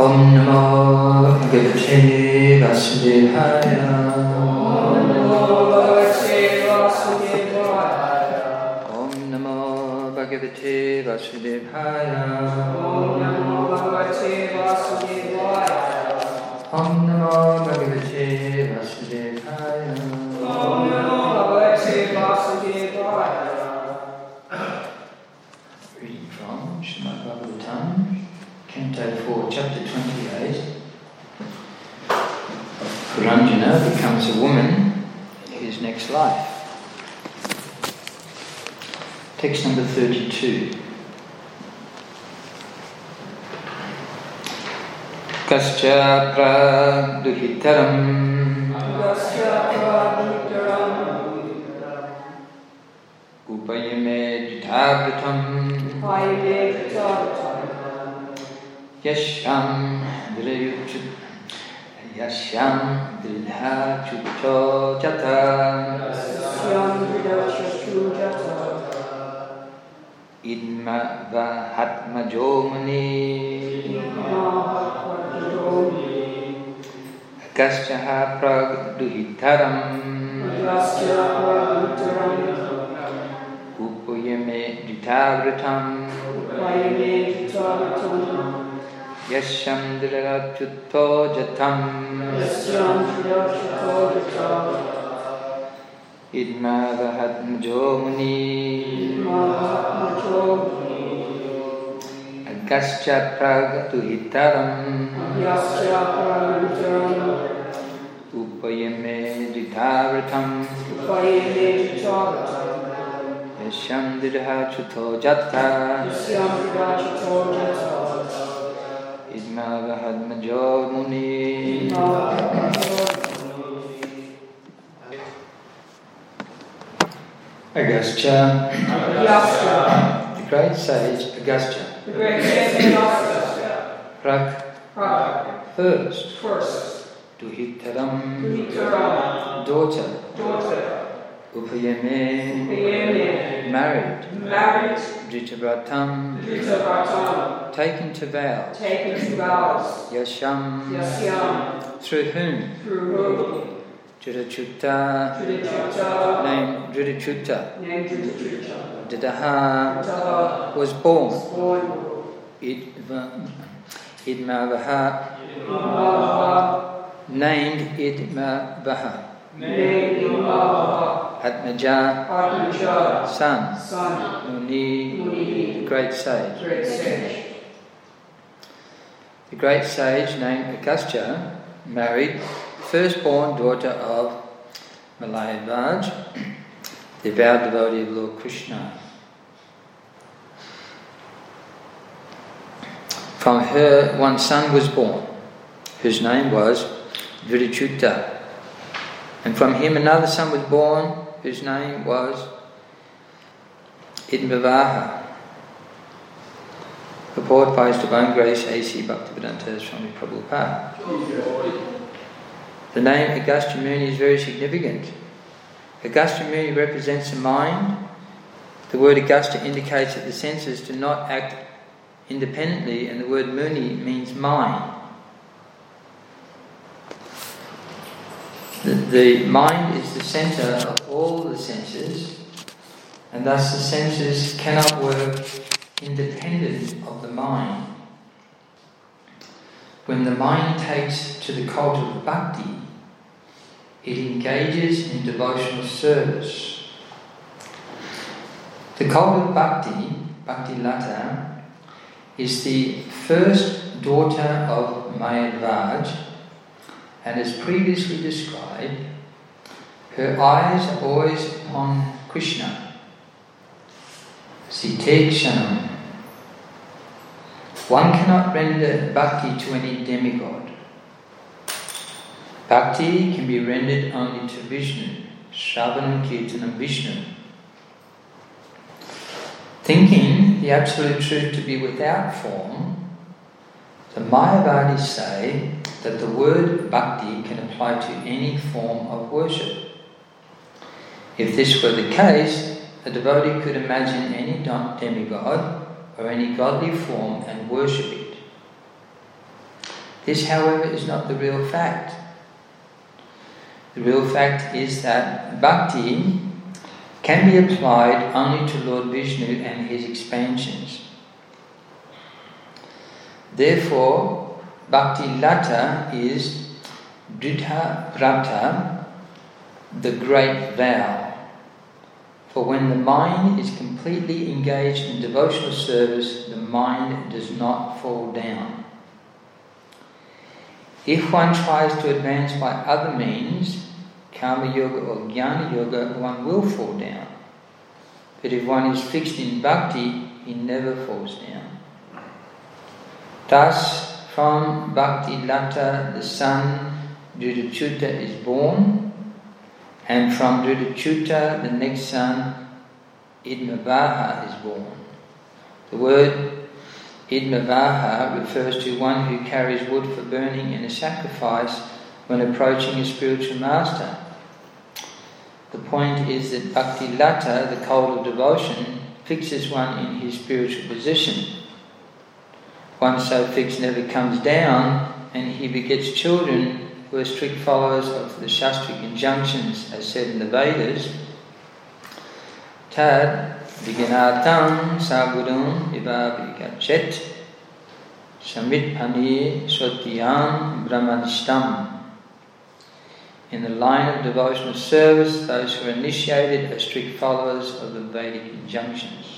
ॐ नमो भगवते वासुदेवाय ॐ नमो भगवते वासुदेवाय ॐ नमो भगवते वासुदेवाय 4, Chapter 28. Puranjana becomes a woman in his next life. Text number 32. Kascha praduhitaram upayame यस्यान्द्रियुच्यु यस्यान्द्रिधाच्युचोचत इन्मवहत्मजो मुनि कश्चः प्रगदुहितरम् उपयमे द्विधावृतम् उपयमे द्विधावृतम् यशं दृढच्युत्थो जथम्। इद्मावहत्मजो मुनि। अग्गश्च प्रागतु हितरम् उपयमे द्विधावृतम् जथा jata idma vahatmajomani Agastya, the great sage Agastya, Prak Prak. first, First. Duhitaram, daughter, Upayame, married, Dritabratam, taken to vows, Taken to vows, Yasham, Yasyam, through whom? Through whom? Dritachuta, Judicata, named Dritachuta, named Judicata, Didaha, was born, born. Idva- Idmavaha, Imava, named Idmavaha, named Imava, Atmaja, Atmaja, son, son, Muni, Muni, great sage. great sage. The great sage named Agastya married firstborn daughter of Malayadhvaj, the avowed devotee of Lord Krishna. From her, one son was born, whose name was Virichuta. And from him, another son was born, whose name was Idmavaha. Purport by His Divine Grace A.C. Bhaktivedanta Swami Prabhupada. The name Agastya Muni is very significant. Agastya Muni represents the mind. The word Agastya indicates that the senses do not act independently, and the word Muni means mind. The, the mind is the center of all the senses, and thus the senses cannot work independent of the mind. When the mind takes to the cult of bhakti, it engages in devotional service. The cult of bhakti, Bhakti Lata, is the first daughter of Mayadvaj, and as previously described, her eyes are always upon Krishna. Sitekshanam. One cannot render bhakti to any demigod. Bhakti can be rendered only to Vishnu, Shravanam Kirtanam Vishnu. Thinking the absolute truth to be without form, the Mayavadis say that the word bhakti can apply to any form of worship. If this were the case, a devotee could imagine any demigod or any godly form and worship it. This, however, is not the real fact. The real fact is that bhakti can be applied only to Lord Vishnu and his expansions. Therefore, bhakti lata is dridha vrata, the great vow. For when the mind is completely engaged in devotional service, the mind does not fall down. If one tries to advance by other means, karma yoga or jnana yoga, one will fall down. But if one is fixed in bhakti, he never falls down. Thus, from bhakti lata, the son Dhritachyuta is born, and from Dhritachyuta, the next son Idmavaha is born. The word Idmavaha refers to one who carries wood for burning in a sacrifice when approaching a spiritual master. The point is that Bhakti Lata, the cold of devotion, fixes one in his spiritual position. One so fixed never comes down, and he begets children who are strict followers of the Shastric injunctions, as said in the Vedas. Tad Viganatam Sagurun Vibhavigachet Samitpani Swatyam Brahmanishtam. In the line of devotional service, those who are initiated are strict followers of the Vedic injunctions.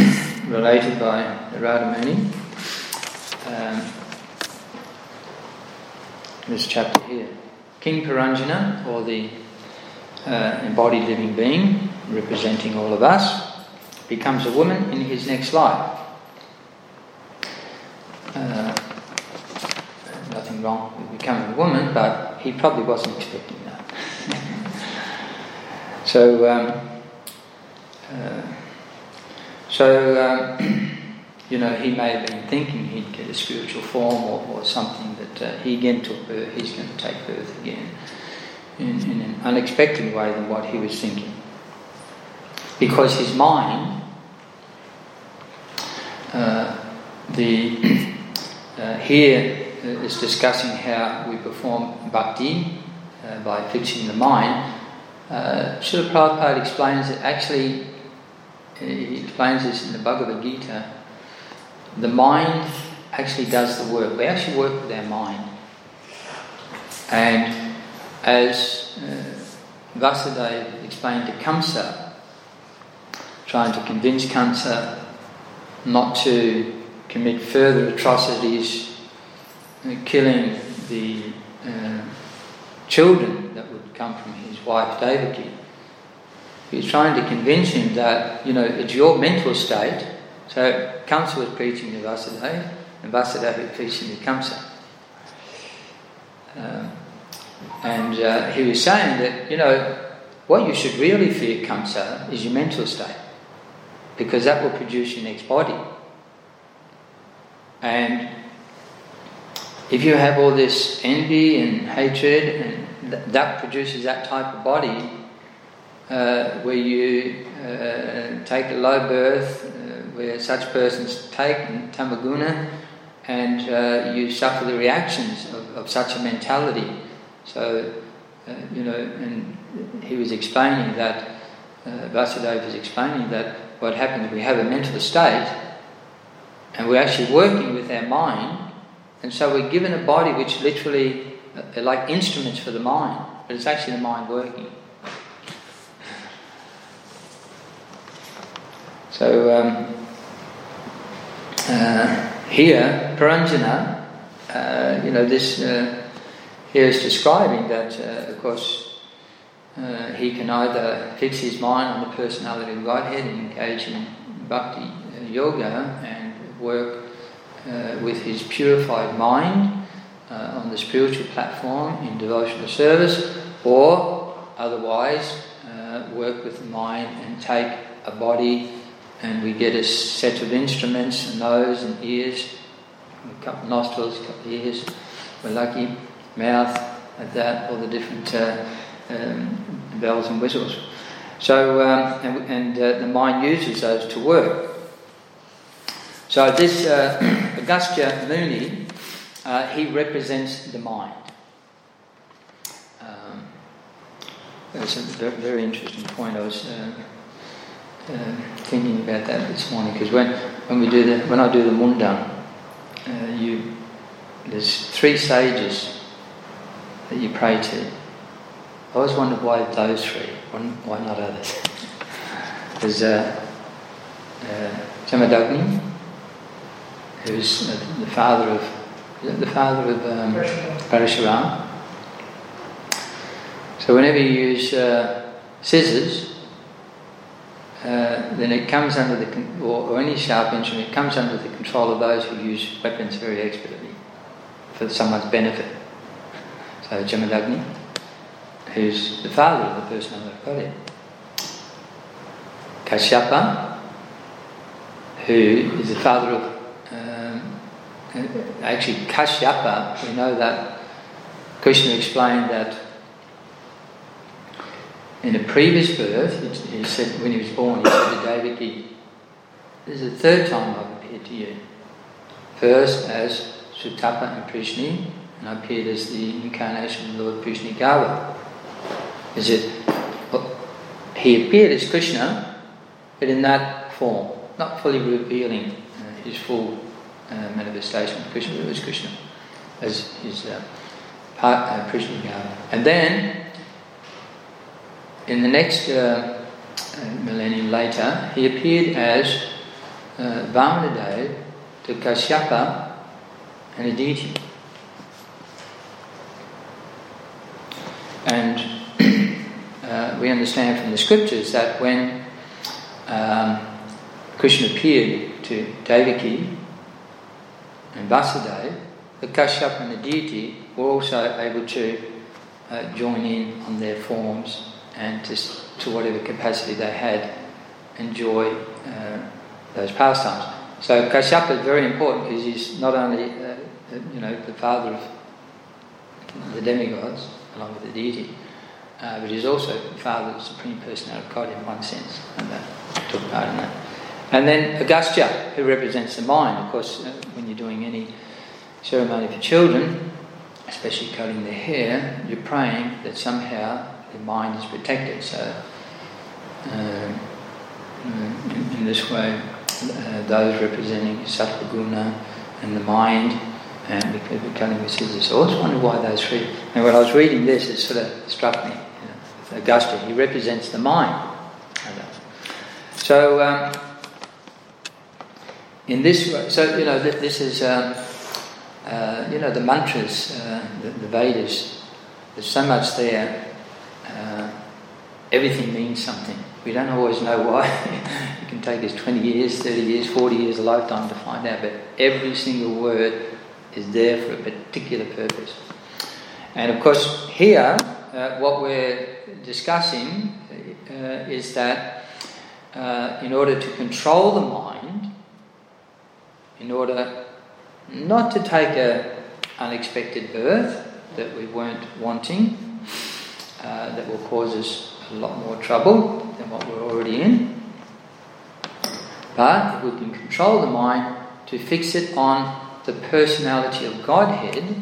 related by the Radhamani, um, this chapter here, King Puranjana, or the uh, embodied living being representing all of us, becomes a woman in his next life. Uh, nothing wrong with becoming a woman, but he probably wasn't expecting that. so, um, uh, so um, you know, he may have been thinking he'd get a spiritual form or, or something, but uh, he again took birth. He's going to take birth again in, in an unexpected way than what he was thinking, because his mind, uh, the uh, here is discussing how we perform bhakti uh, by fixing the mind. Uh, Srila Prabhupada explains that actually, he explains this in the Bhagavad Gita, the mind actually does the work. We actually work with our mind. And as uh, Vasudeva explained to Kamsa, trying to convince Kamsa not to commit further atrocities killing the uh, children that would come from his wife Devaki. He's trying to convince him that, you know, it's your mental state. So Kamsa was preaching to Vasudeva, and Vasudeva was preaching to Kamsa. Um, and uh, he was saying that, you know, what you should really fear, Kamsa, is your mental state. Because that will produce your next body. And if you have all this envy and hatred, and th- that produces that type of body, uh, where you uh, take a low birth, uh, where such persons take tamaguna, and uh, you suffer the reactions of, of such a mentality. So, uh, you know, and he was explaining that, uh, Vasudeva was explaining that what happens, we have a mental state, and we're actually working with our mind and so we're given a body which literally are like instruments for the mind, but it's actually the mind working. So um, uh, here, Puranjana, uh, you know, this uh, here is describing that, uh, of course, uh, he can either fix his mind on the personality of Godhead and engage in bhakti yoga and work uh, with his purified mind uh, on the spiritual platform in devotional service, or otherwise uh, work with the mind and take a body and we get a set of instruments, a nose and ears, a couple of nostrils, a couple of ears, we're lucky, mouth, like that, all the different uh, um, bells and whistles. So, um, and, and uh, the mind uses those to work. So this uh, Muni, uh, he represents the mind. Um, that's a very, very interesting point. I was uh, uh, thinking about that this morning because when, when we do the when I do the mundam, uh, you there's three sages that you pray to. I always wondered why those three, why not others? There's uh, uh, Jamadagni, who's the father of the father of um, Parashuram. So whenever you use uh, scissors, uh, then it comes under the con- or, or, any sharp instrument comes under the control of those who use weapons very expertly for someone's benefit. So Jamadagni, who's the father of the person I've got it. Kashyapa, who is the father of actually Kashyapa, we know that Krishna explained that in a previous birth, he said when he was born, he said to Devaki, This is the third time I've appeared to you. First as Sutapa and Prishni, and I appeared as the incarnation of Lord Prishnigarbha. Is it? He appeared as Krishna, but in that form, not fully revealing uh, his full uh, manifestation of Krishna, it was Krishna as his uh, part, uh, And then, in the next uh, uh, millennium later, he appeared as uh, Vamanadev to Kashyapa and Aditi. And uh, we understand from the scriptures that when um, Krishna appeared to Devaki, and Vasudeva, the Kashyap and the deity were also able to uh, join in on their forms and to, to whatever capacity they had enjoy uh, those pastimes. So Kashyapa is very important because he's not only uh, you know the father of the demigods along with the deity, uh, but he's also the father of the supreme personality of God in one sense, and that took part in that. And then Agastya, who represents the mind. Of course, uh, when you're doing any ceremony for children, especially cutting their hair, you're praying that somehow their mind is protected. So, uh, in, in, this way, uh, those representing sattva and the mind, and cutting with scissors. So I always wondered why those three. And when I was reading this, it sort of struck me. You know, Agastya, he represents the mind. So. Um, in this way, so you know, this is, um, uh, you know, the mantras, uh, the, the, Vedas, there's so much there. Uh, everything means something. We don't always know why. it can take us 20 years, 30 years, 40 years, a lifetime to find out, but every single word is there for a particular purpose. And of course, here, uh, what we're discussing uh, is that uh, in order to control the mind, in order not to take a unexpected birth that we weren't wanting, uh, that will cause us a lot more trouble than what we're already in. But if we can control the mind to fix it on the personality of Godhead,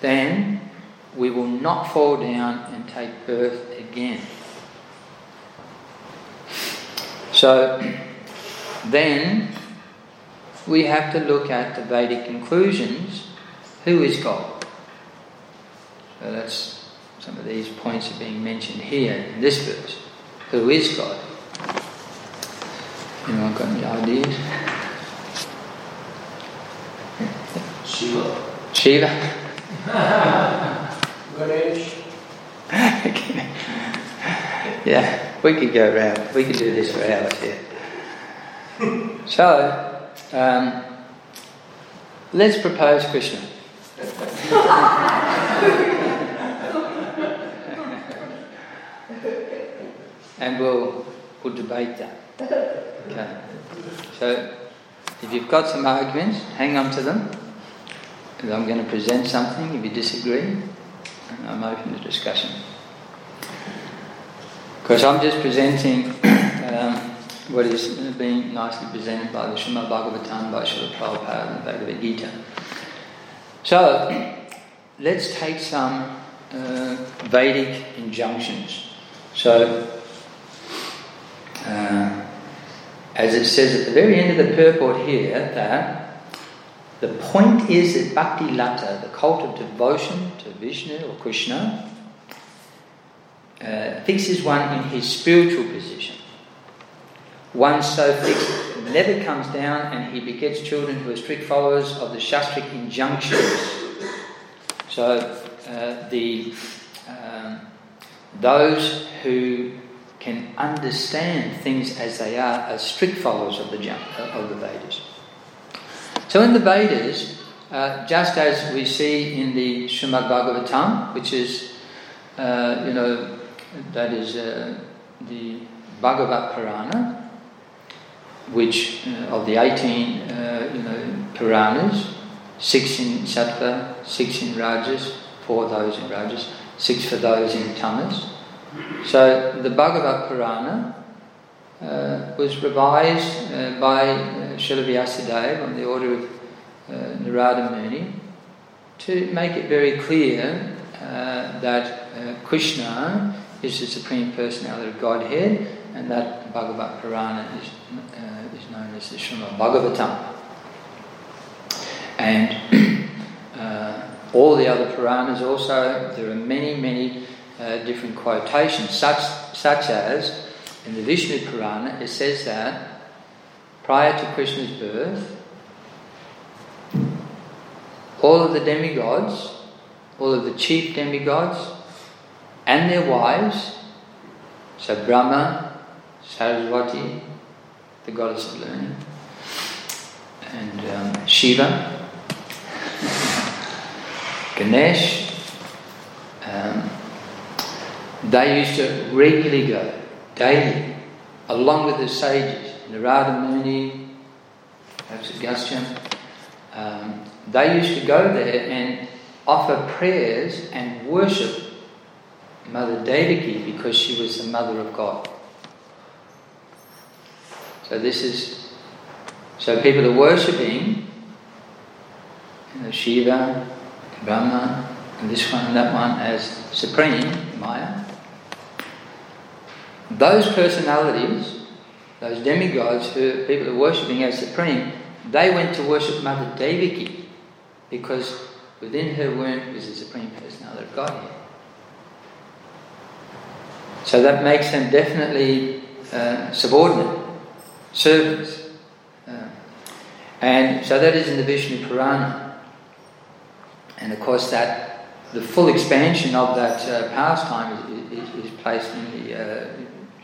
then we will not fall down and take birth again. So then we have to look at the Vedic conclusions. Who is God? So that's some of these points are being mentioned here in this verse. Who is God? Anyone got any ideas? Shiva. Shiva. Ganesh. yeah, we could go around. We could do this for hours here. so, um, let's propose Krishna. And we'll, we'll debate that. Okay. So, if you've got some arguments, hang on to them. Because I'm going to present something. If you disagree, I'm open to discussion. Because I'm just presenting um, what is being nicely presented by the Srimad Bhagavatam by Srila Prabhupada and the Bhagavad Gita. So, let's take some uh, Vedic injunctions. So, uh, as it says at the very end of the purport here, that the point is that Bhakti Lata, the cult of devotion to Vishnu or Krishna, uh, fixes one in his spiritual position. One so fixed never comes down and he begets children who are strict followers of the Shastric injunctions. So uh, the um, those who can understand things as they are as strict followers of the of the Vedas. So in the Vedas, uh, just as we see in the Srimad Bhagavatam, which is, uh, you know, that is uh, the Bhagavat Purana, which uh, of the 18, uh, you know, Puranas, six in Sattva, six in Rajas, four those in Rajas, six for those in Tamas. So the Bhagavat Purana uh, was revised uh, by uh, Srila on the order of uh, Narada Muni to make it very clear uh, that uh, Krishna is the Supreme Personality of Godhead and that Bhagavat Purana is, uh, is known as the Srimad Bhagavatam. And all the other Puranas also, there are many, many uh, different quotations, such, such as in the Vishnu Purana, it says that prior to Krishna's birth, all of the demigods, all of the chief demigods, and their wives, so Brahma, Saraswati, the goddess of learning, and um, Shiva, Ganesh, um, they used to regularly go, daily, along with the sages, Narada Muni, perhaps Agastya. Um, they used to go there and offer prayers and worship Mother Devaki because she was the mother of God. So this is so people are worshipping Shiva, Brahma, and this one and that one as supreme, Maya. Those personalities, those demigods who people are worshipping as supreme, they went to worship Mother Devaki because within her womb is the supreme personality of Godhead. So that makes them definitely uh, subordinate, servants. Uh, and so that is in the Vishnu Purana. And of course, that the full expansion of that uh, pastime is, is, is, placed in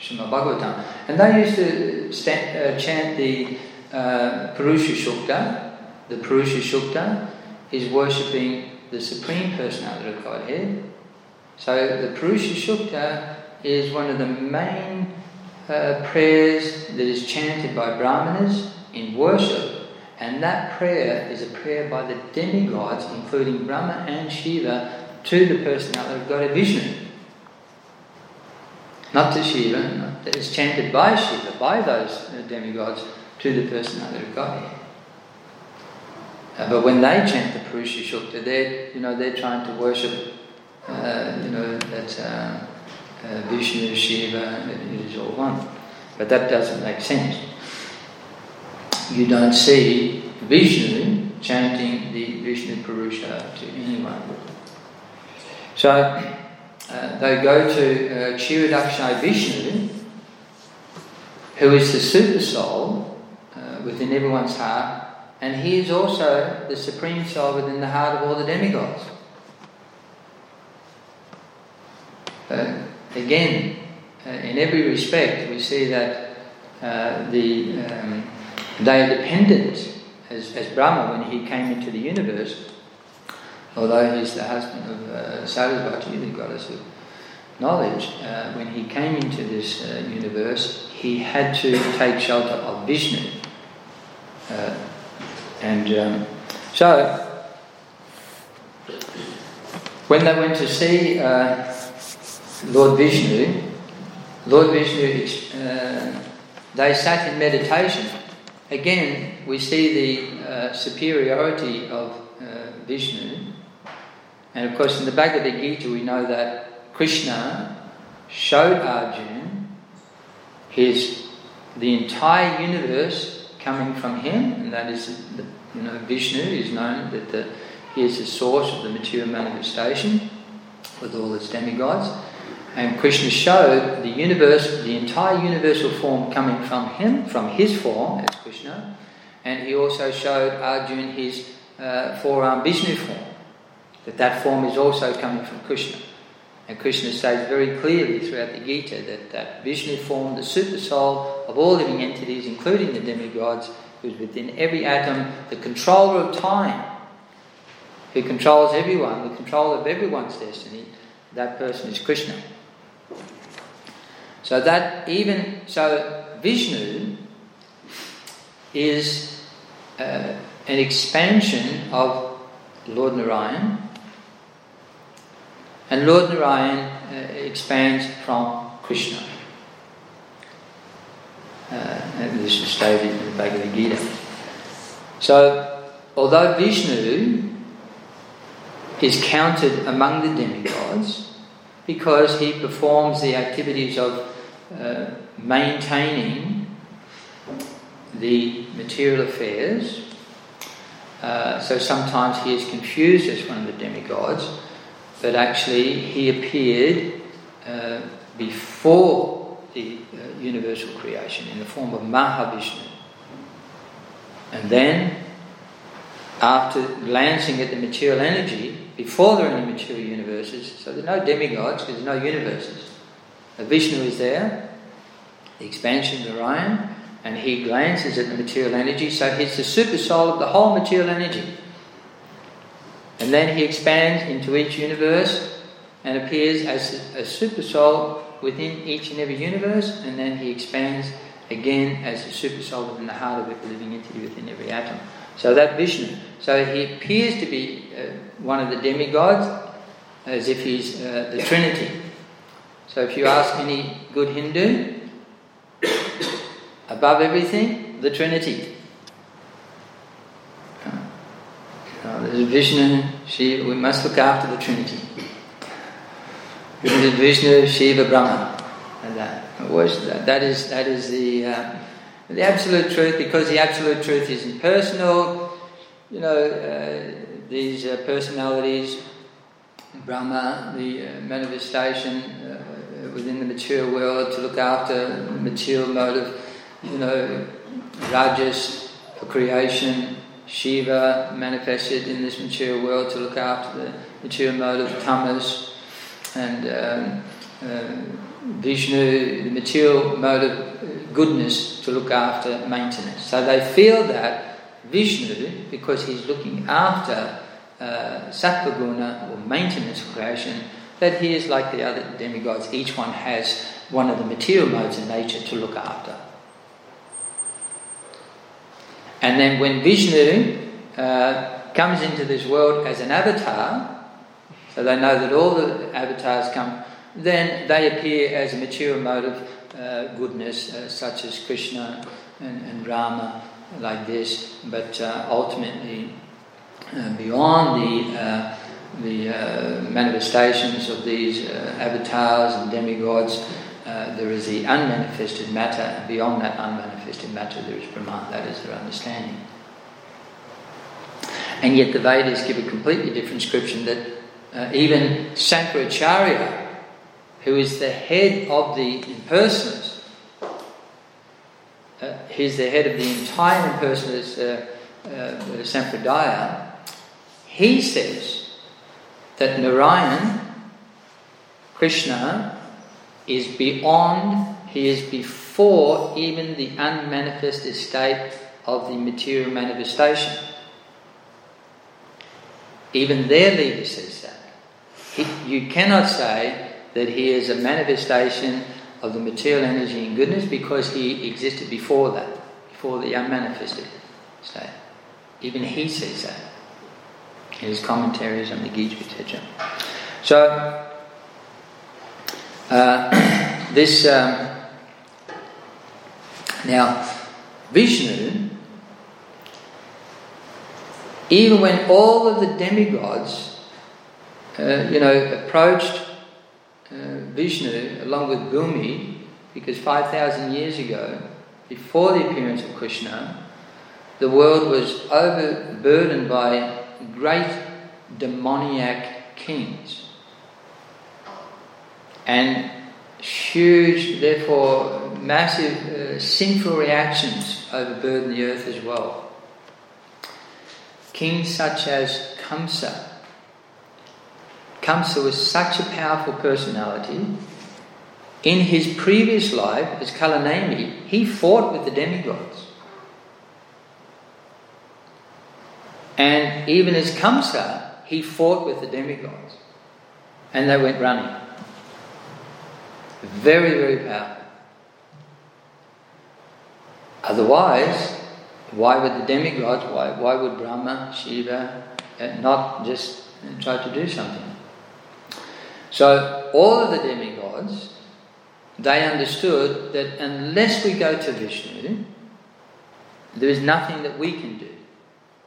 Srimad Bhagavatam. And they used to stand, uh, chant the uh, Purusha Sukta. The Purusha Sukta is worshipping the Supreme Personality of Godhead. So the Purusha Sukta is one of the main uh, prayers that is chanted by Brahmanas in worship. And that prayer is a prayer by the demigods, including Brahma and Shiva, to the personality of God Vishnu. Not to Shiva, it's chanted by Shiva, by those uh, demigods, to the personality of God. Uh, but when they chant the Purusha Sukta, they're, you know, they're trying to worship, uh, you know, that uh, uh, Vishnu, Shiva, it is all one. But that doesn't make sense. You don't see Vishnu chanting the Vishnu Purusha to anyone. So uh, they go to uh, Kshirodakashayi Vishnu, who is the super soul uh, within everyone's heart, and he is also the supreme soul within the heart of all the demigods. Uh, again, uh, in every respect, we see that uh, the um, they are dependent, as, as Brahma when he came into the universe, although he's the husband of uh, Sarasvati, the goddess of knowledge, uh, when he came into this uh, universe, he had to take shelter of Vishnu. Uh, and um, so, when they went to see uh, Lord Vishnu, Lord Vishnu, uh, they sat in meditation. Again, we see the uh, superiority of Vishnu. And of course, in the Bhagavad Gita, we know that Krishna showed Arjuna his the entire universe coming from him, and that is, the, you know, Vishnu is known that the, he is the source of the material manifestation with all its demigods. And Krishna showed the universe, the entire universal form coming from him, from his form as Krishna, and he also showed Arjuna his uh, forearm Vishnu form, that that form is also coming from Krishna. And Krishna says very clearly throughout the Gita that that Vishnu form, the super soul of all living entities, including the demigods, who's within every atom, the controller of time, who controls everyone, the controller of everyone's destiny, that person is Krishna. So that even so, Vishnu is uh, an expansion of Lord Narayan, and Lord Narayan uh, expands from Krishna. Uh, this is stated in the Bhagavad Gita. So, although Vishnu is counted among the demigods because he performs the activities of uh, maintaining the material affairs. Uh, so sometimes he is confused as one of the demigods, but actually he appeared uh, before the uh, universal creation in the form of Mahavishnu. And then, after glancing at the material energy, before there are any material universes, so there are no demigods because there are no universes. Vishnu is there, the expansion of Narayan, and he glances at the material energy, so he's the super soul of the whole material energy. And then he expands into each universe and appears as a super soul within each and every universe, and then he expands again as a super soul within the heart of every living entity within every atom. So that Vishnu. So he appears to be uh, one of the demigods, as if he's uh, the Trinity. So if you ask any good Hindu, above everything, the Trinity. Uh, there's Vishnu, Shiva, we must look after the Trinity. There's Vishnu, Shiva, Brahma. And that, that, that, is, that is the, uh, the absolute truth because the absolute truth is impersonal. You know, uh, these uh, personalities, Brahma, the uh, manifestation, uh, within the material world to look after material motive, you know, Rajas creation, Shiva manifested in this material world to look after the material mode of Tamas, and um, uh, Vishnu, the material mode of goodness to look after maintenance. So they feel that Vishnu, because he's looking after uh, sattva or maintenance of creation, that he is like the other demigods, each one has one of the material modes of nature to look after. And then when Vishnu uh, comes into this world as an avatar, so they know that all the avatars come, then they appear as a material mode of uh, goodness, uh, such as Krishna and, and, Rama, like this, but uh, ultimately uh, beyond the uh, the manifestations of these avatars and demigods, uh, there is the unmanifested matter, and beyond that unmanifested matter, there is Brahman, that is their understanding. And yet the Vedas give a completely different description that uh, even Sankaracharya, who is the head of the impersonalists, uh, he's the head of the entire impersonalist uh, uh, Sampradaya, he says that Narayan, Krishna, is beyond, he is before even the unmanifested state of the material manifestation. Even their leader says that. He, you cannot say that he is a manifestation of the material energy and goodness because he existed before that, before the unmanifested state. Even he says that in his commentaries on the Gita, etc. So, uh, this um, now Vishnu, even when all of the demigods, uh, you know, approached uh, Vishnu along with Bhumi, because 5,000 years ago, before the appearance of Krishna, the world was overburdened by great demoniac kings. And huge, therefore, massive uh, sinful reactions overburden the earth as well. Kings such as Kamsa. Kamsa was such a powerful personality. In his previous life as Kalanemi, he fought with the demigods. And even as Kamsa, he fought with the demigods. And they went running. Very, very powerful. Otherwise, why would the demigods, why, why would Brahma, Shiva, uh, not just try to do something? So, all of the demigods, they understood that unless we go to Vishnu, there is nothing that we can do,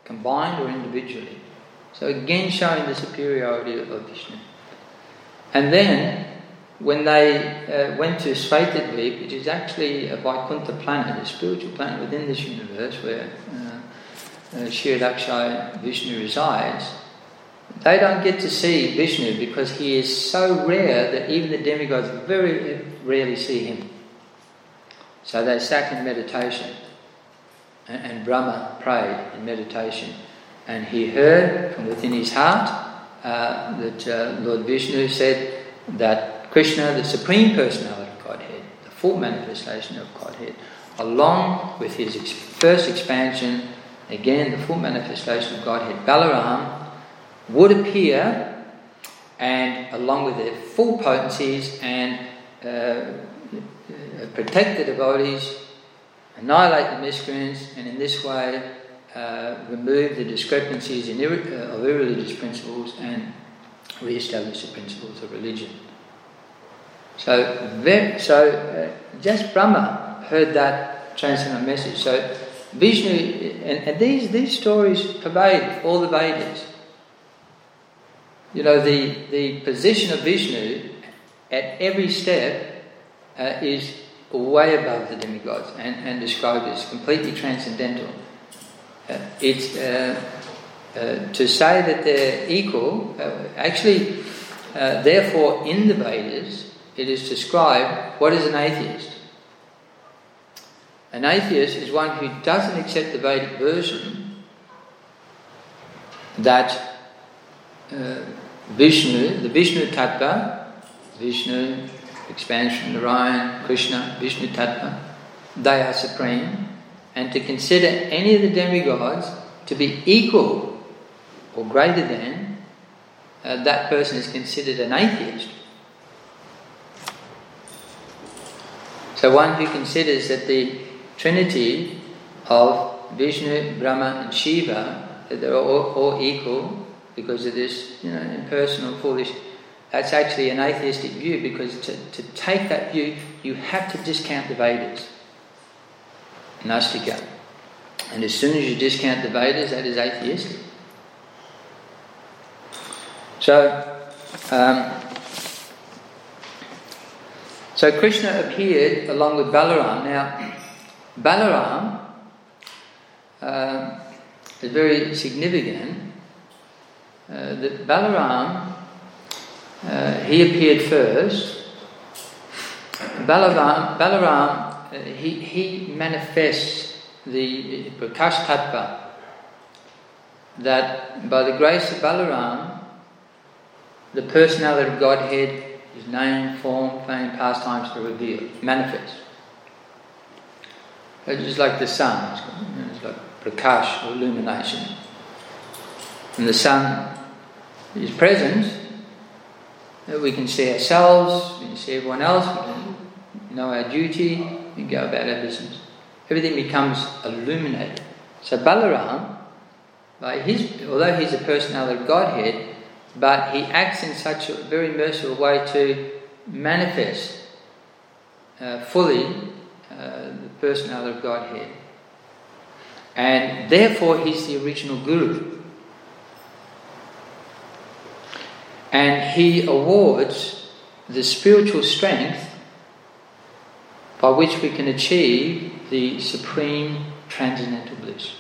combined or individually. So, again, showing the superiority of Vishnu. And then when they uh, went to Svetadvip, which is actually a Vaikuntha planet, a spiritual planet within this universe where uh, uh, Vishnu resides, they don't get to see Vishnu because he is so rare that even the demigods very rarely see him. So they sat in meditation, and, and Brahma prayed in meditation, and he heard from within his heart uh, that uh, Lord Vishnu said that Krishna, the Supreme Personality of Godhead, the full manifestation of Godhead, along with his ex- first expansion, again the full manifestation of Godhead, Balaram, would appear and along with their full potencies and uh, uh, protect the devotees, annihilate the miscreants, and in this way uh, remove the discrepancies in uh, of irreligious principles and re-establish the principles of religion. So, so uh, just Brahma heard that transcendental message. So Vishnu, and, and, these, these stories pervade all the Vedas. You know, the, the position of Vishnu at every step uh, is way above the demigods and, and described as completely transcendental. Uh, it's uh, uh to say that they're equal, uh, actually, therefore, in the Vedas, it is described what is an atheist. An atheist is one who doesn't accept the Vedic version that uh, Vishnu, the Vishnu Tattva, Vishnu, expansion, Narayan, Krishna, Vishnu Tattva, they are supreme, and to consider any of the demigods to be equal or greater than, uh, that person is considered an atheist. So one who considers that the trinity of Vishnu, Brahma, and Shiva, that they're all, all equal because of this, you know, impersonal, foolish. That's actually an atheistic view because to, to take that view, you have to discount the Vedas. Nastika. And as soon as you discount the Vedas, that is atheistic. So, um, so Krishna appeared along with Balaram. Now, Balaram uh, is very significant. Uh, that Balaram, uh, he appeared first. Balaram, Balaram uh, he, he manifests the Prakash Tattva that by the grace of Balaram, the personality of Godhead name, form, fame, pastimes are revealed, manifest. It's just like the sun, it's like prakash or illumination. And the sun is present, we can see ourselves, we can see everyone else, we know our duty, we go about our business. Everything becomes illuminated. So Balaram, by his, although he's a personality of Godhead, but he acts in such a very merciful way to manifest uh, fully uh, the personality of Godhead. And therefore, he's the original Guru. And he awards the spiritual strength by which we can achieve the supreme transcendental bliss.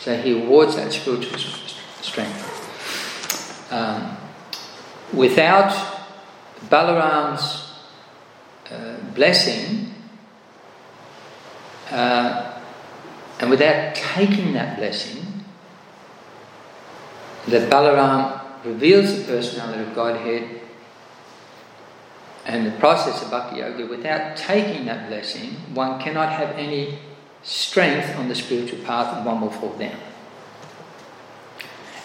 So he awards that spiritual strength. Um, without Balaram's uh, blessing, uh, and without taking that blessing, that Balaram reveals the personality of Godhead and the process of bhakti yoga, without taking that blessing, one cannot have any strength on the spiritual path and one will fall down.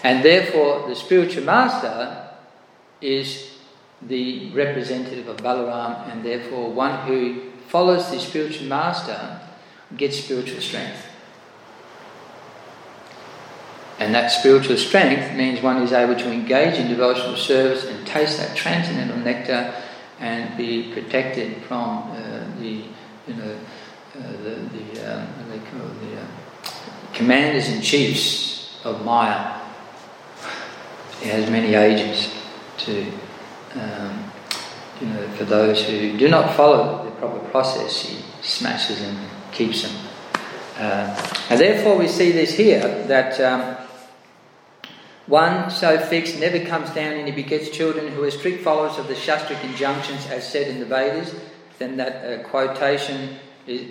And therefore, the spiritual master is the representative of Balaram, and therefore, one who follows the spiritual master gets spiritual strength. And that spiritual strength means one is able to engage in devotional service and taste that transcendental nectar and be protected from uh, the, you know, uh, the, the, um, the uh, commanders and chiefs of Maya. He has many agents to, um, you know, for those who do not follow the proper process, he smashes and keeps them. Uh, and therefore, we see this here that. Um, one so fixed never comes down and he begets children who are strict followers of the Shastric injunctions as said in the Vedas. Then that uh, quotation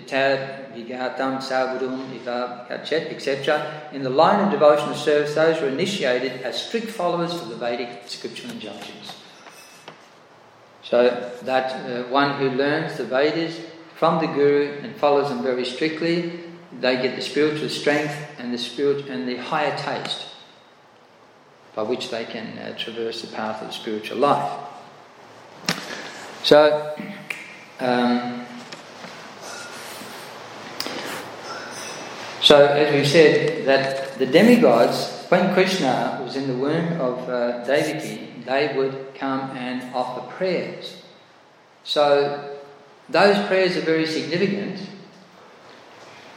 tad vigatam savurum ivakachet, etc. In the line of devotional service, those were initiated as strict followers of the Vedic scriptural injunctions. So that uh, one who learns the Vedas from the Guru and follows them very strictly, they get the spiritual strength and the spirit and the higher taste by which they can uh, traverse the path of spiritual life. So, um, so as we said, that the demigods, when Krishna was in the womb of uh, Devaki, they would come and offer prayers. So, those prayers are very significant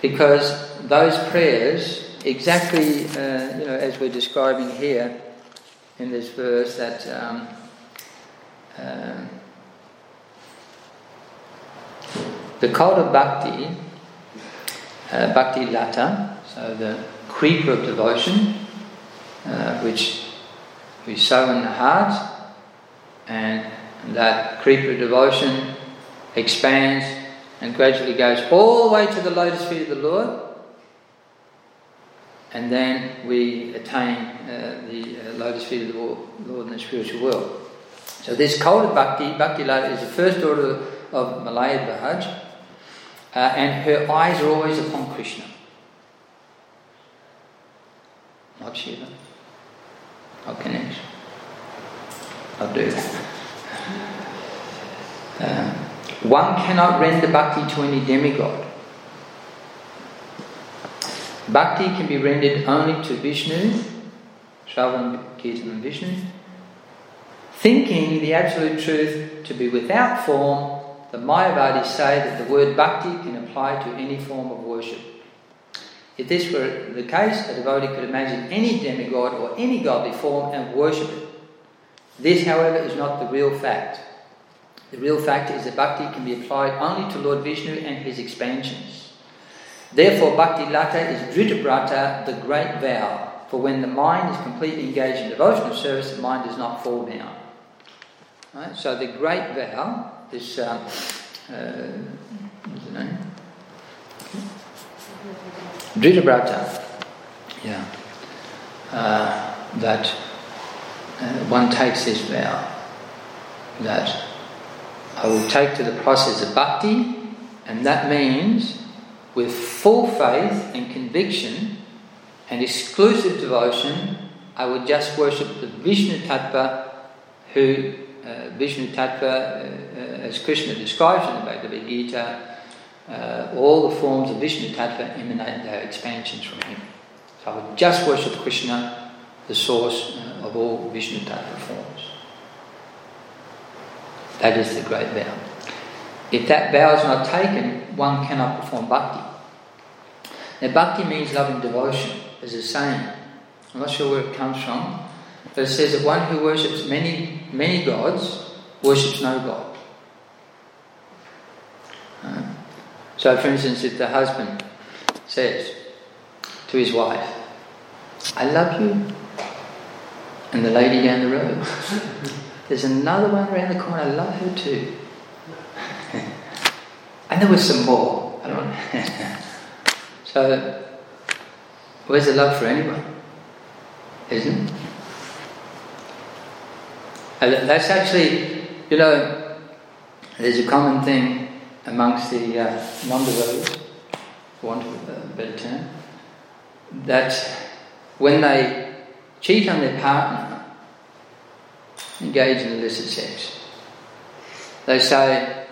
because those prayers, exactly uh, you know, as we're describing here, in this verse that um, um, the cult of bhakti, uh, bhakti lata, so the creeper of devotion, uh, which we sow in the heart, and that creeper of devotion expands and gradually goes all the way to the lotus feet of the Lord and then we attain uh, the uh, lotus feet of the Lord in the spiritual world. So this cult of bhakti, bhakti lata, is the first order of Malayadhvaj, uh, and her eyes are always upon Krishna, not Shiva, not Ganesh, not Durga. Uh, one cannot render bhakti to any demigod. Bhakti can be rendered only to Vishnu, Shravan, Kirtan, and Vishnu. Thinking the absolute truth to be without form, the Mayavadis say that the word bhakti can apply to any form of worship. If this were the case, a devotee could imagine any demigod or any godly form and worship it. This, however, is not the real fact. The real fact is that bhakti can be applied only to Lord Vishnu and his expansions. Therefore, Bhakti Lata is Dritabrata, the great vow. For when the mind is completely engaged in devotional service, the mind does not fall down. Right? So the great vow, this, um, uh, what's name? Yeah, uh, that uh, one takes this vow. That I will take to the process of bhakti, and that means with full faith and conviction and exclusive devotion I will just worship the Vishnu Tattva, who uh, Vishnu Tattva, uh, uh, as Krishna describes in the Bhagavad Gita, uh, all the forms of Vishnu Tattva emanate their expansions from him. So I would just worship Krishna, the source uh, of all Vishnu Tattva forms. That is the great vow. If that vow is not taken, one cannot perform bhakti. Now, bhakti means loving devotion, as a saying. I'm not sure where it comes from, but it says that one who worships many, many gods worships no God. So, for instance, if the husband says to his wife, I love you, and the lady down the road, there's another one around the corner, I love her too. and there was some more. I don't so, where's the love for anyone? Isn't it? And that's actually, you know, there's a common thing amongst the uh, non-devotees, for want of a better term, that when they cheat on their partner, engage in illicit sex, they say,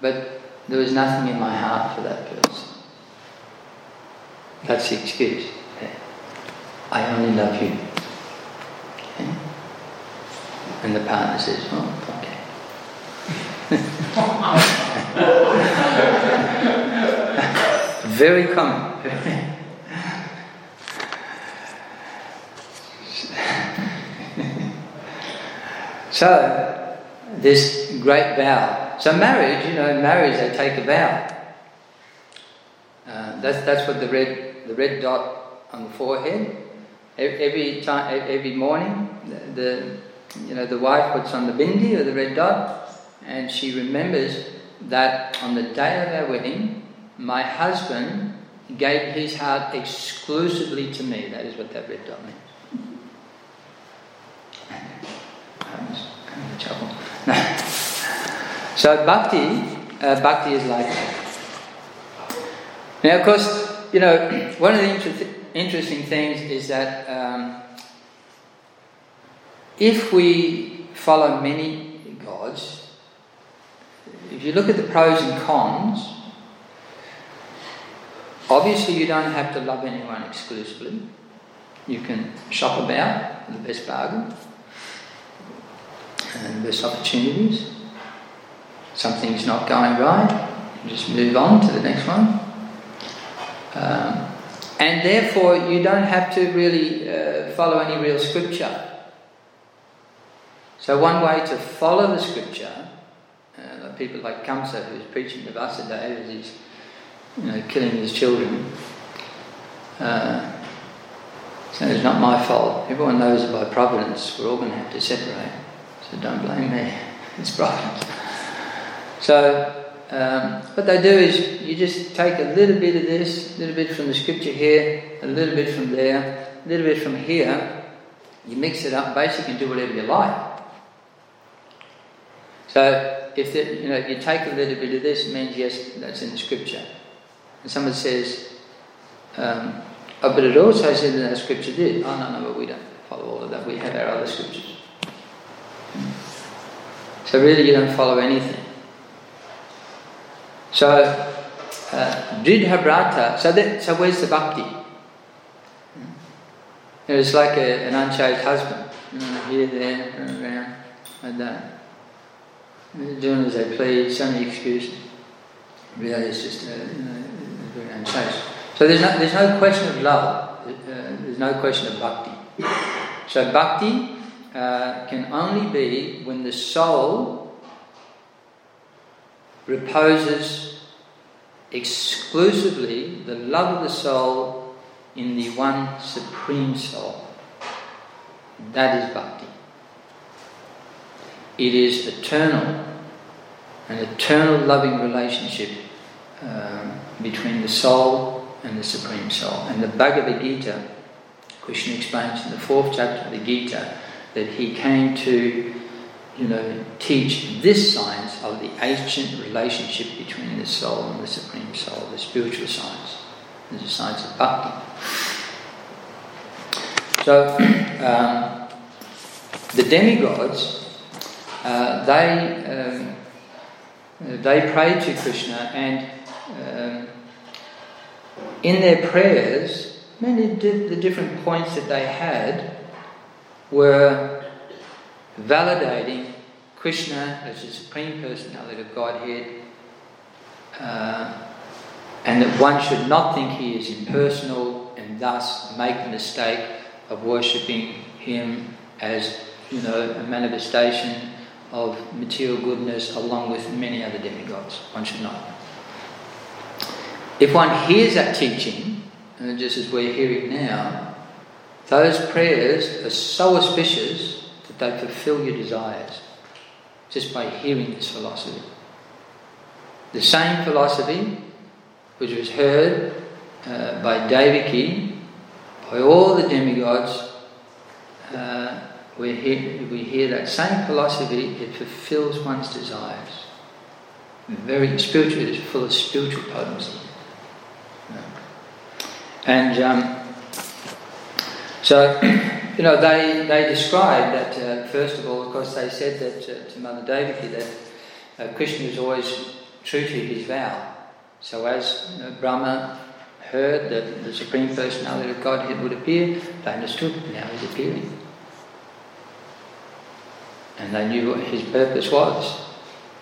but there was nothing in my heart for that person. That's the excuse. I only love you. Okay? And the partner says, oh, okay. Very common. so, this great vow. So, marriage, you know, marriage, they take a vow. Uh, that's, that's what the red, the red dot on the forehead. Every time, every morning, the, the you know the wife puts on the bindi or the red dot, and she remembers that on the day of our wedding, my husband gave his heart exclusively to me. That is what that red dot means. so bhakti, uh, bhakti is like. Now, of course, you know one of the inter- interesting things is that um, if we follow many if you look at the pros and cons, obviously you don't have to love anyone exclusively. You can shop about for the best bargain and the best opportunities. Something's not going right, just move on to the next one. Um, and therefore, you don't have to really uh, follow any real scripture. So, one way to follow the scripture, people like Kamsa, who's preaching to Vasudeva as he's you know, killing his children, uh, so it's not my fault. Everyone knows by providence we're all going to have to separate. So, don't blame me. It's providence. So, um, what they do is you just take a little bit of this, a little bit from the scripture here, a little bit from there, a little bit from here. You mix it up. Basically, can do whatever you like. So if you know you take a little bit of this, it means yes, that's in the scripture. And someone says, um, oh, but it also says in the scripture did. Oh no, no, but we don't follow all of that. We have our other scriptures. So really, you don't follow anything. So, uh, Dridha so, so where's the bhakti? It's like a, an unchaste husband, here, there, around, like that. Doing as they please, so many excuses. Really, it's just uh, you know, very unchaste. So there's no, there's no question of love, uh, there's no question of bhakti. So bhakti uh, can only be when the soul reposes exclusively the love of the soul in the one supreme soul. That is bhakti. It is eternal, an eternal loving relationship um, between the soul and the supreme soul. And the Bhagavad Gita, Krishna explains in the fourth chapter of the Gita that he came to you know, teach this science of the ancient relationship between the soul and the Supreme Soul, the spiritual science. the science of bhakti. So, um, the demigods, uh, they um, they prayed to Krishna, and um, in their prayers, many of the different points that they had were validating Krishna as the supreme personality of Godhead, uh, and that one should not think he is impersonal and thus make the mistake of worshipping him as you know a manifestation of material goodness along with many other demigods. One should not. If one hears that teaching, and just as we're hearing now, those prayers are so auspicious that they fulfill your desires just by hearing this philosophy. The same philosophy which was heard uh, by Devaki, by all the demigods, uh, we, hear, we hear that same philosophy, it fulfills one's desires. Very spiritual, it's full of spiritual potency. And um, so, you know, they, they described that, uh, first of all, of course, they said that uh, to Mother Devaki that uh, Krishna was always true to his vow. So, as Brahma heard that the Supreme Personality of Godhead would appear, they understood now he's appearing. And they knew what his purpose was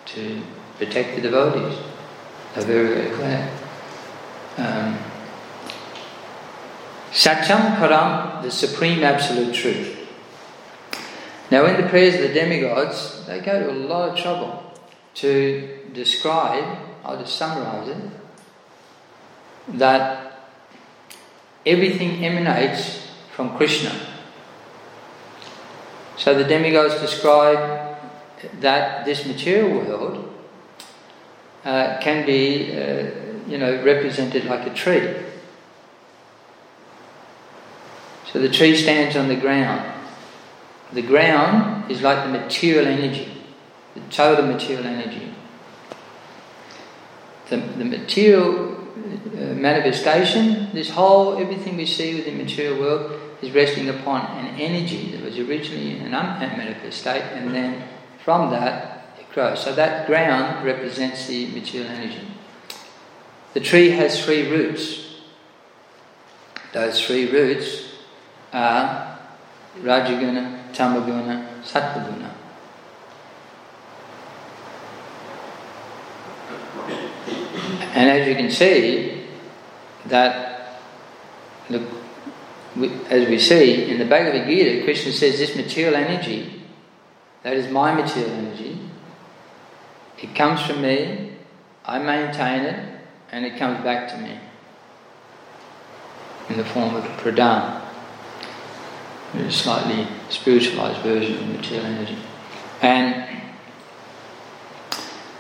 to protect the devotees. They're very, very clear. Um, Satyam Param, the supreme absolute truth. Now, in the prayers of the demigods, they go to a lot of trouble to describe, I'll just summarize it, that everything emanates from Krishna. So the demigods describe that this material world uh, can be, uh, you know, represented like a tree. So the tree stands on the ground. The ground is like the material energy, the total material energy. The, the material uh, manifestation, this whole, everything we see within the material world is resting upon an energy that was originally in an unmanifest state and then from that it grows. So that ground represents the material energy. The tree has three roots. Those three roots are Rajaguna, Tamaguna, Sattva And as you can see, that the, as we see in the Bhagavad Gita, Krishna says this material energy, that is my material energy, it comes from me, I maintain it, and it comes back to me in the form of a pradhan a slightly spiritualized version of material energy. And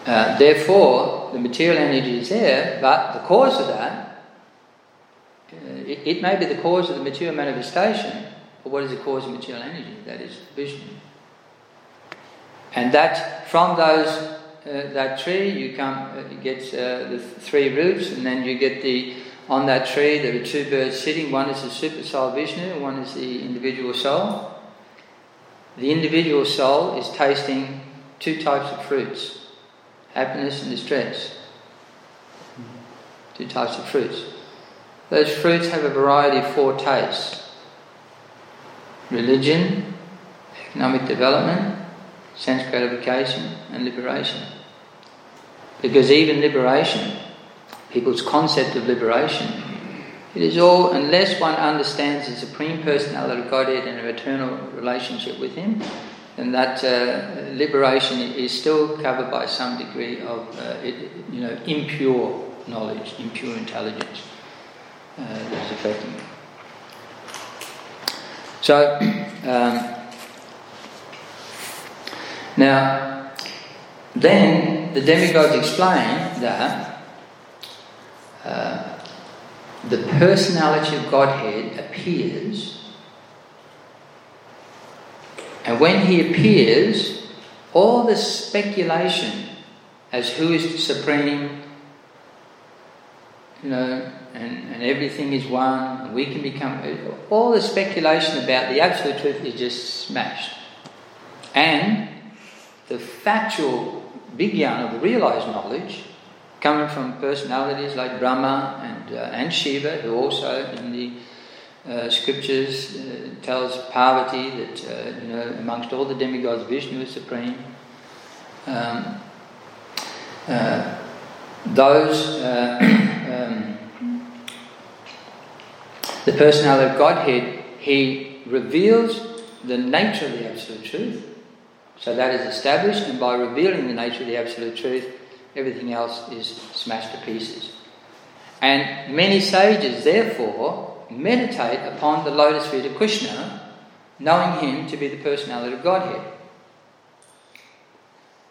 uh, therefore, the material energy is there, but the cause of that, it, it, may be the cause of the material manifestation, but what is the cause of material energy? That is Vishnu. And that from those uh, that tree you come uh, get uh, the three roots, and then you get the on that tree, there are two birds sitting. One is the super soul Vishnu, one is the individual soul. The individual soul is tasting two types of fruits happiness and distress. Two types of fruits. Those fruits have a variety of four tastes religion, economic development, sense gratification, and liberation. Because even liberation people's concept of liberation. It is all, unless one understands the Supreme Personality of Godhead and an eternal relationship with Him, then that uh, liberation is still covered by some degree of, uh, it, you know, impure knowledge, impure intelligence uh, that's affecting it. So, um, now, then the demigods explain that uh, the personality of Godhead appears, and when he appears, all the speculation as who is the supreme, you know, and, and everything is one, and we can become. All the speculation about the absolute truth is just smashed. And the factual Vigyan of the realized knowledge, coming from personalities like Brahma and, uh, and Shiva, who also in the uh, scriptures uh, tells Parvati that, uh, you know, amongst all the demigods, Vishnu is supreme. Um, uh, those, uh, um, the personality of Godhead, he reveals the nature of the Absolute Truth. So that is established, and by revealing the nature of the Absolute Truth, everything else is smashed to pieces. And many sages, therefore, meditate upon the lotus feet of Krishna, knowing him to be the personality of Godhead.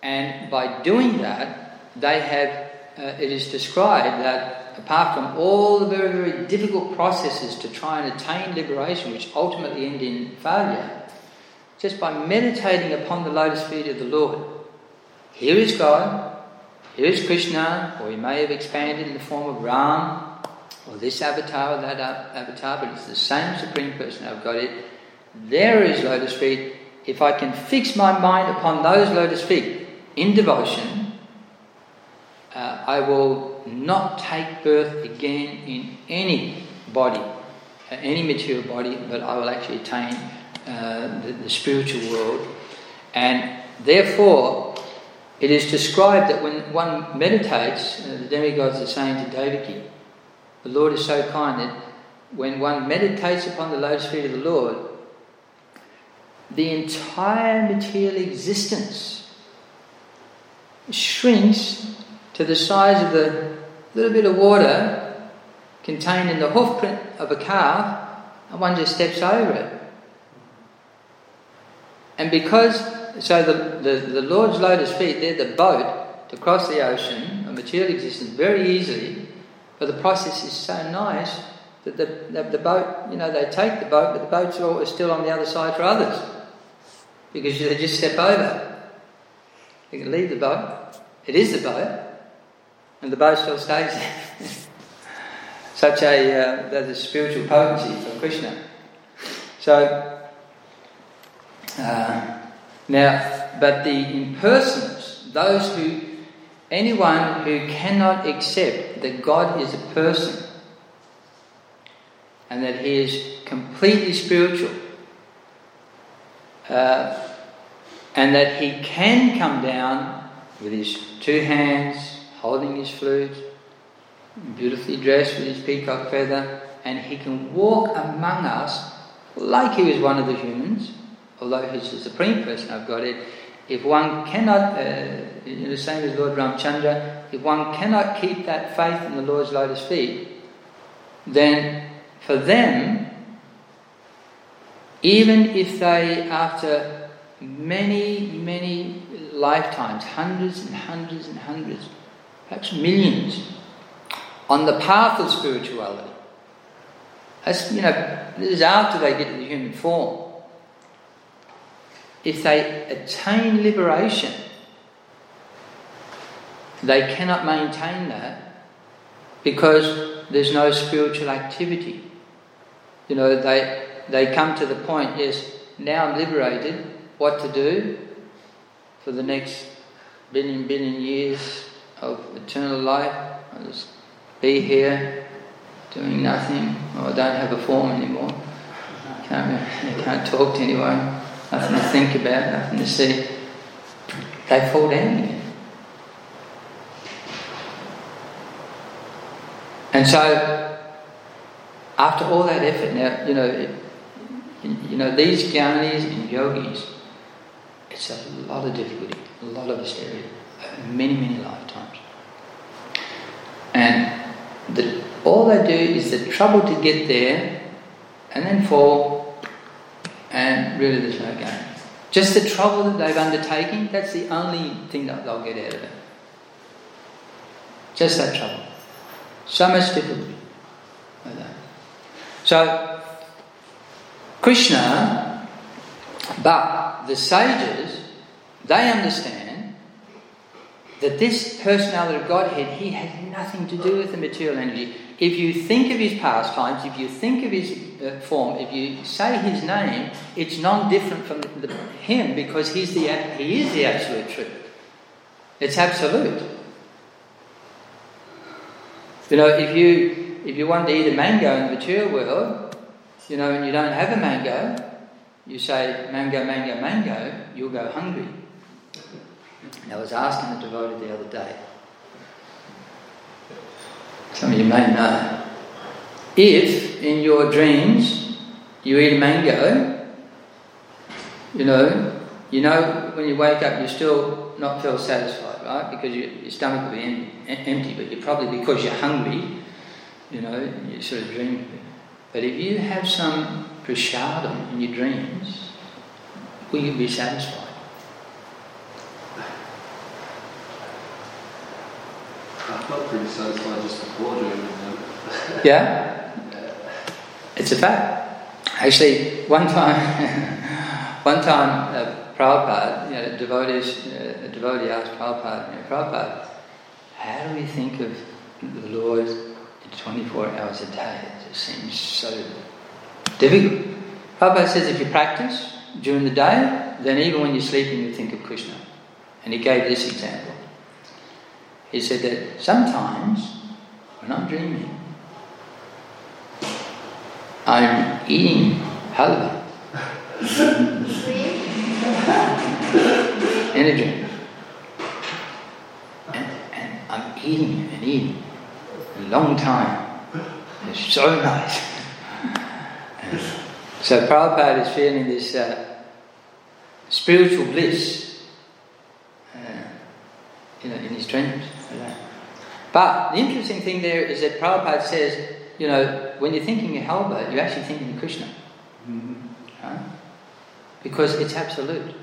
And by doing that, they have, uh, it is described that apart from all the very, very difficult processes to try and attain liberation, which ultimately end in failure, just by meditating upon the lotus feet of the Lord, here is God, here is Krishna, or he may have expanded in the form of Ram, or this avatar or that avatar, but it's the same Supreme Person I've got it. There is lotus feet. If I can fix my mind upon those lotus feet in devotion, uh, I will not take birth again in any body, uh, any material body, but I will actually attain uh, the, the spiritual world. And therefore, it is described that when one meditates, uh, the demigods are saying to Devaki, the Lord is so kind that when one meditates upon the lotus feet of the Lord, the entire material existence shrinks to the size of the little bit of water contained in the hoofprint of a calf, and one just steps over it. And because, so the, the, the Lord's lotus feet, they're the boat to cross the ocean, a material existence, very easily, but the process is so nice that the, the, the boat, you know, they take the boat, but the boat's all, is still on the other side for others because they just step over. They can leave the boat, it is the boat, and the boat still stays there. Such a uh, there's a spiritual potency for Krishna. So uh, now, but the impersonals, those who, anyone who cannot accept that God is a person and that He is completely spiritual, uh, and that He can come down with His two hands, holding His flute, beautifully dressed with His peacock feather, and He can walk among us like He was one of the humans although he's the supreme person I've got it, if one cannot, uh, the same as Lord Ramchandra, if one cannot keep that faith in the Lord's lotus feet, then for them, even if they, after many, many lifetimes, hundreds and hundreds and hundreds, perhaps millions, on the path of spirituality, as you know, this is after they get to the human form. If they attain liberation, they cannot maintain that because there's no spiritual activity. You know, they, they come to the point, yes, now I'm liberated, what to do for the next billion, billion years of eternal life? I'll just be here doing nothing, or I don't have a form anymore. Can't, can't talk to anyone nothing to think about, nothing to see, they fall down again. And so, after all that effort, now you know, you know these jnanis and yogis, it's a lot of difficulty, a lot of austerity, many many lifetimes, and the, all they do is the trouble to get there, and then fall and really there's no gain. Just the trouble that they've undertaken, that's the only thing that they'll get out of it. Just that trouble. So much difficulty with that. So, Krishna, but the sages, they understand that this personality of Godhead, he had nothing to do with the material energy. If you think of his pastimes, if you think of his uh, form, if you say his name, it's non different from the, the, him because he's the, he is the absolute truth. It's absolute. You know, if you if you want to eat a mango in the material world, you know, and you don't have a mango, you say mango, mango, mango, you'll go hungry. And I was asking a devotee the other day. Some of you may know. If in your dreams you eat a mango, you know, you know when you wake up you still not feel satisfied, right? Because you, your stomach will be empty, but you're probably because you're hungry, you know, you sort of dream. But if you have some prasadam in your dreams, will you be satisfied? I pretty satisfied just Yeah? It's a fact. Actually, one time, one time, uh, Prabhupada, you know, devotees, uh, a devotee asked Prabhupada, you know, Prabhupada, how do we think of the Lord in 24 hours a day? It seems so difficult. Prabhupada says if you practice during the day, then even when you're sleeping, you think of Krishna. And he gave this example. He said that sometimes when I'm dreaming, I'm eating halwa in a dream. And, and I'm eating and eating a long time. It's so nice. so Prabhupada is feeling this uh, spiritual bliss uh, you know, in his dreams. But the interesting thing there is that Prabhupada says, you know, when you're thinking of halwa, you're actually thinking of Krishna. Mm-hmm. Right? Because it's absolute.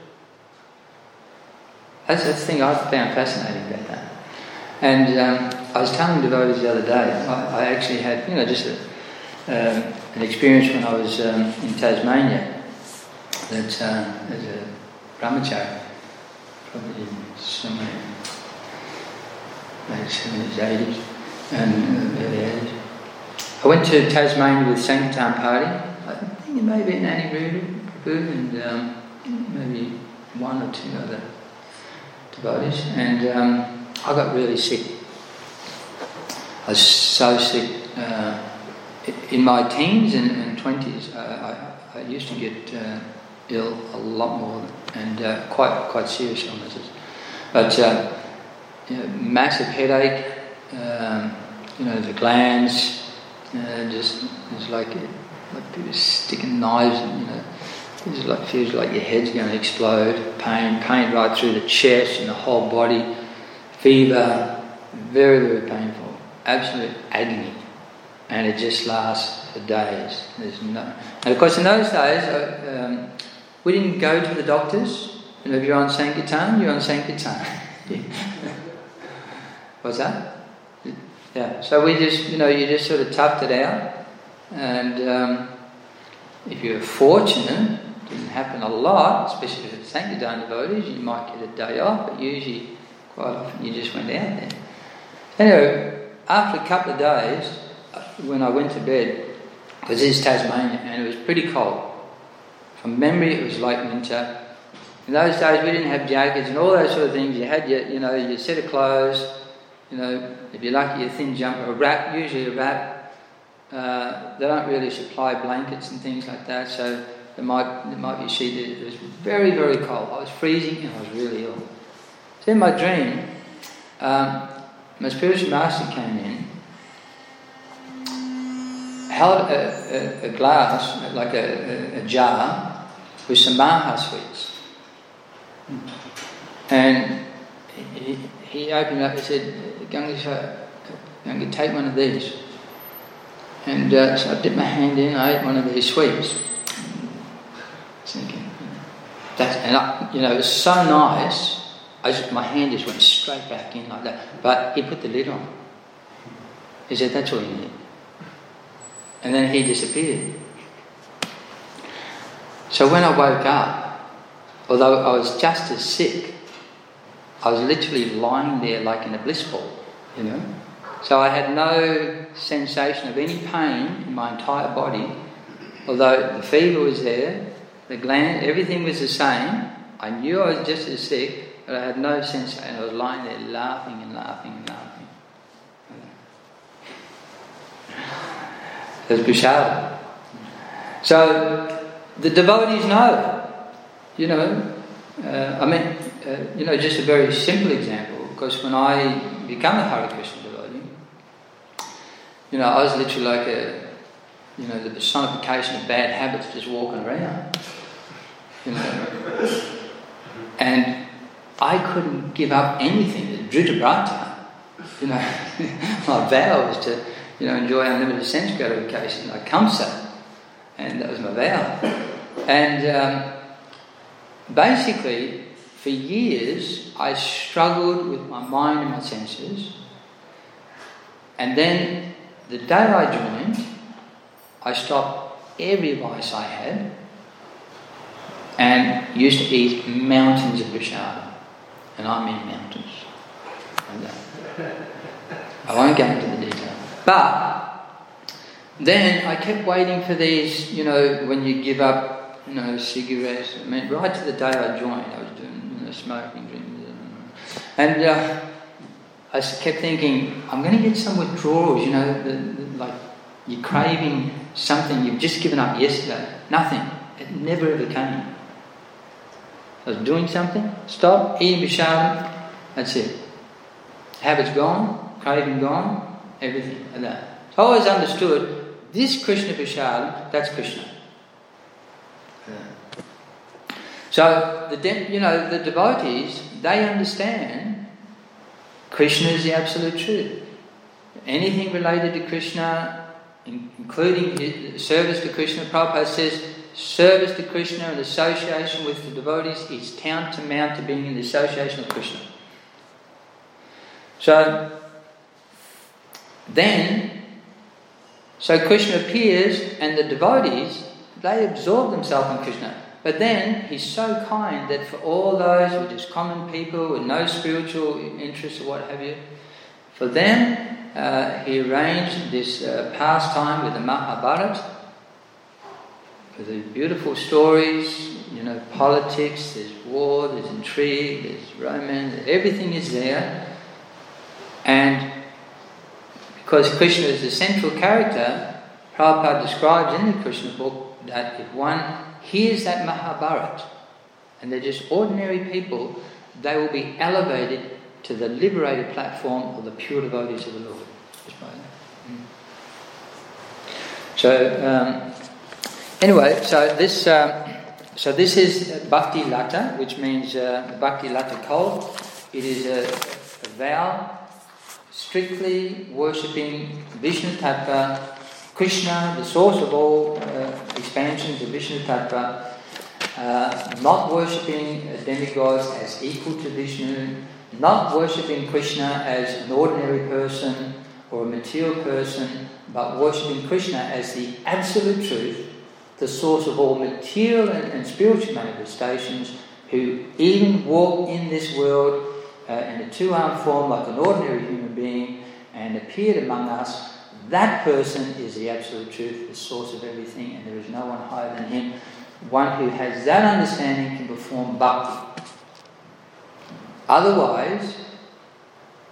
That's, that's the thing I found fascinating about that. And um, I was telling devotees the other day, I, I actually had, you know, just a, um, an experience when I was um, in Tasmania that uh, as a brahmachari, probably somewhere late 70s, 80s, and uh, early 80s. I went to Tasmania with Sankirtan Party. I think it may have been Annie Prabhu and um, maybe one or two other devotees. And um, I got really sick. I was so sick. Uh, in my teens and, and 20s, uh, I, I, used to get uh, ill a lot more and uh, quite quite serious illnesses. But uh, you know, massive headache, um, you know, the glands, uh, just it's like like people sticking knives, in, you know, it like feels like your head's going to explode. Pain, pain right through the chest and the whole body, fever, very very painful, absolute agony, and it just lasts for days. There's no, and of course in those days uh, um, we didn't go to the doctors. You know, if you're on Sankirtan, you're on Sankirtan. What's that? Yeah. So we just, you know, you just sort of toughed it out, and um, if you're fortunate, it didn't happen a lot, especially if it's Sankirtan devotees, you might get a day off, but usually, quite often, you just went out there. Anyway, after a couple of days, uh, when I went to bed, because this is Tasmania, and it was pretty cold. From memory, it was like winter. In those days, we didn't have jackets and all those sort of things. You had your, you know, your set of clothes you know, if you're lucky, a thin jumper, a wrap, usually a wrap. Uh, they don't really supply blankets and things like that, so there might, there might be a sheet. It was very, very cold. I was freezing and I was really ill. So in my dream, um, my spiritual master came in, held a, a, a glass, like a, a, jar, with some maha sweets. And he, opened up and said, Ganga, Ganga, take one of these. And uh, so I dipped my hand in, I ate one of these sweets. Thinking, that's, and I, you know, it was so nice, I just, my hand just went straight back in like that. But he put the lid on. He said, that's all you need. And then he disappeared. So when I woke up, although I was just as sick, I was literally lying there like in a bliss ball, you know. So I had no sensation of any pain in my entire body, although the fever was there, the gland, everything was the same. I knew I was just as sick, but I had no sense, and I was lying there laughing and laughing and laughing. It was Bishara. So the devotees know, you know. Uh, I mean, uh, you know, just a very simple example. Because when I became a Hare Krishna devotee, you know, I was literally like a, you know, the personification of bad habits, just walking around. You know, and I couldn't give up anything. The Dhritarashtra, you know, my vow was to, you know, enjoy unlimited sense gratification, like Kamsa, and that was my vow. And um, basically, for years, I struggled with my mind and my senses. And then, the day I joined, I stopped every vice I had and used to eat mountains of prasada. And I mean mountains. I won't go into the detail. But then I kept waiting for these, you know, when you give up, you know, cigarettes. I mean, right to the day I joined, I was doing smoking, drinking. And uh, I kept thinking, I'm going to get some withdrawals, you know, the, the, like you're craving something you've just given up yesterday. Nothing. It never ever came. I was doing something, stop, eating prasad, that's it. Habits gone, craving gone, everything like that. I always understood this Krishna prasad, that's Krishna. So the de- you know the devotees they understand Krishna is the absolute truth. Anything related to Krishna, including service to Krishna, Prabhupada says service to Krishna and association with the devotees is tantamount to being in the association of Krishna. So then, so Krishna appears and the devotees, they absorb themselves in Krishna. But then he's so kind that for all those who are just common people with no spiritual interests or what have you, for them uh, he arranged this uh, pastime with the Mahabharata with the beautiful stories, you know, politics, there's war, there's intrigue, there's romance, everything is there. And because Krishna is the central character, Prabhupada describes in the Krishna book that if one hears that Mahabharata, and they're just ordinary people, they will be elevated to the liberated platform of the pure devotees of the Lord. Mm. So, um, Anyway, so this um, so this is Bhakti Lata, which means uh, Bhakti Lata Kol. It is a, a vow strictly worshipping Vishnu Tattva, Krishna, the source of all uh, expansions of Vishnu Tattva, uh, not worshipping demigods as equal to Vishnu, not worshipping Krishna as an ordinary person or a material person, but worshipping Krishna as the absolute truth the source of all material and, and spiritual manifestations, who even walk in this world uh, in a two armed form like an ordinary human being and appeared among us, that person is the absolute truth, the source of everything, and there is no one higher than him. One who has that understanding can perform bhakti. Otherwise,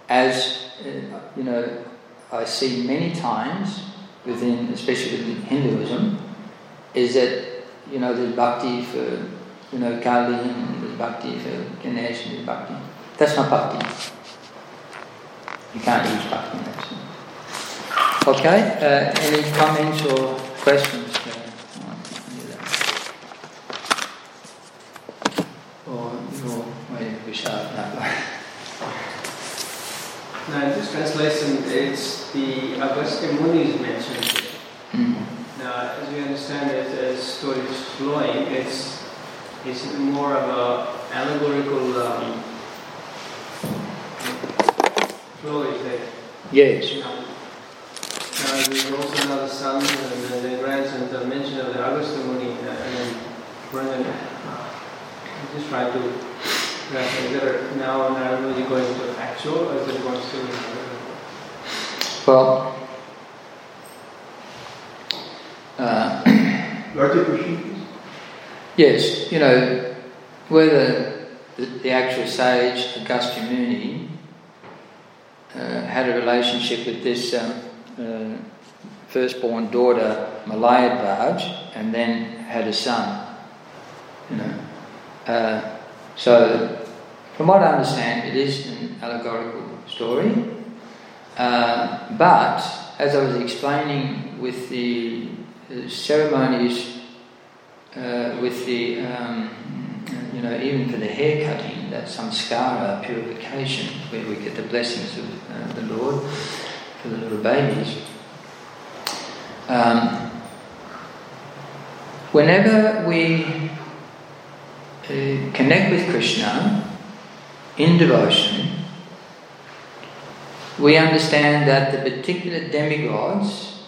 as uh, you know, I see many times within, especially within Hinduism, is that, you know, there's bhakti for, you know, Kali and there's bhakti for Ganesh and there's bhakti. That's not bhakti. You can't use bhakti in that sense. Okay, uh, any comments or questions? Or you're waiting for Vishal? No, in this translation, it's the Agastya Muni is mentioned. Mm as we understand it, as story is flowing, it's it's more of a allegorical um, flow, is it? Yes. You know, also another son and the grandson, the mention of the Agastya Muni, uh, and then uh, just try to Right. Is there now Narada going to actual or is it going to Well, uh, yes, you know, whether the, the actual sage Agastya Muni uh, had a relationship with this um, uh, firstborn daughter Malayadhvaj and then had a son. You know, uh, so from what I understand, it is an allegorical story. Uh, but as I was explaining with the, the ceremonies, uh, with the um, you know even for the hair cutting, that samskara purification, where we get the blessings of uh, the Lord for the little babies. Um, whenever we uh, connect with Krishna in devotion, we understand that the particular demigods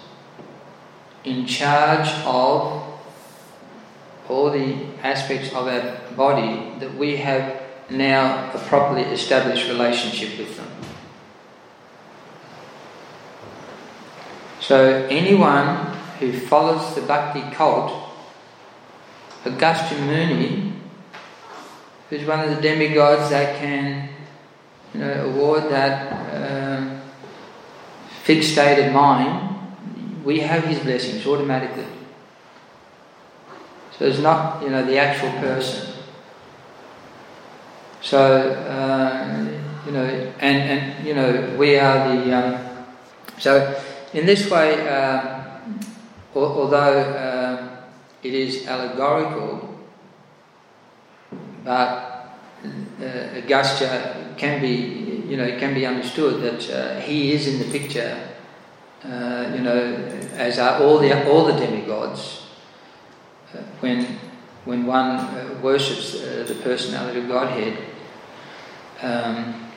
in charge of all the aspects of our body, that we have now a properly established relationship with them. So anyone who follows the bhakti cult, Agastya Muni, who's one of the demigods that can you know, award that uh, fixed state of mind, we have his blessings automatically. So it's not, you know, the actual person. So, uh, you know, and, and, you know, we are the, um, so in this way, uh, although uh, it is allegorical, but uh, Agastya can be, you know, it can be understood that uh, he is in the picture, uh, you know, as are all the all the demigods. Uh, when when one uh, worships the personality of Godhead, um,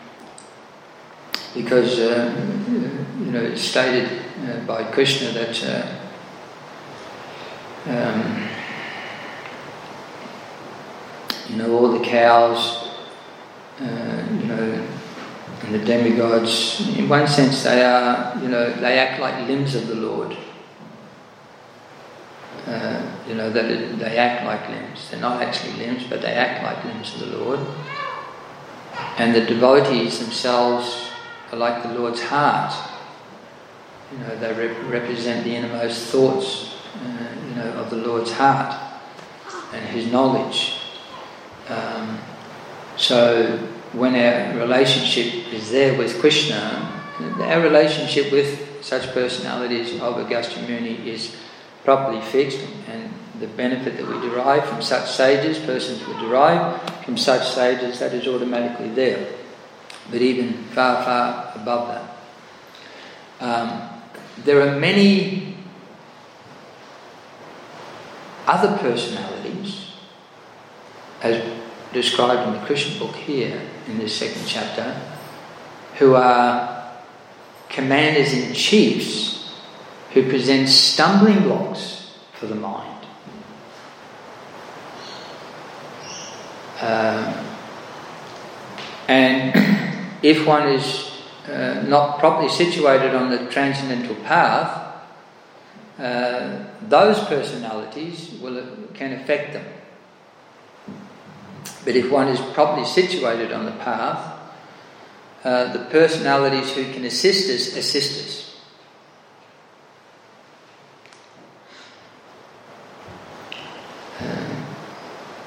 because you know it's stated uh, by Krishna that uh, um, you know all the cows, uh, you know, and the demigods. In one sense, they are you know they act like limbs of the Lord. Uh, you know that they act like limbs. They're not actually limbs, but they act like limbs of the Lord. And the devotees themselves are like the Lord's heart you know, they rep- represent the innermost thoughts, uh, you know, of the Lord's heart and His knowledge. Um, so when our relationship is there with Krishna, our relationship with such personalities of Agastya Muni is properly fixed and the benefit that we derive from such sages, persons we derive from such sages, that is automatically there. But even far, far above that. Um, there are many other personalities, as described in the Krishna book here in this second chapter, who are commanders in chiefs who present stumbling blocks for the mind. Uh, and if one is uh, not properly situated on the transcendental path, uh, those personalities will, can affect them. But if one is properly situated on the path, uh, the personalities who can assist us assist us.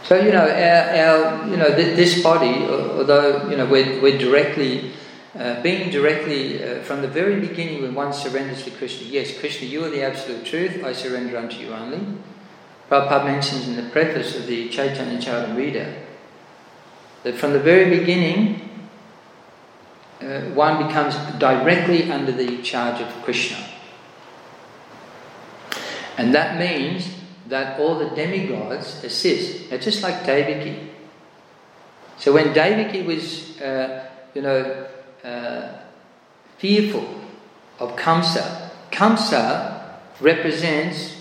So you know, our, our you know th- this body, although you know we're, we're directly uh, being directly uh, from the very beginning when one surrenders to Krishna, yes, Krishna, you are the absolute truth, I surrender unto you only. Prabhupada mentions in the preface of the Chaitanya Charitamrita that from the very beginning, uh, one becomes directly under the charge of Krishna. And that means that all the demigods assist. Now, just like Devaki. So when Devaki was, uh, you know, uh, fearful of Kamsa. Kamsa represents,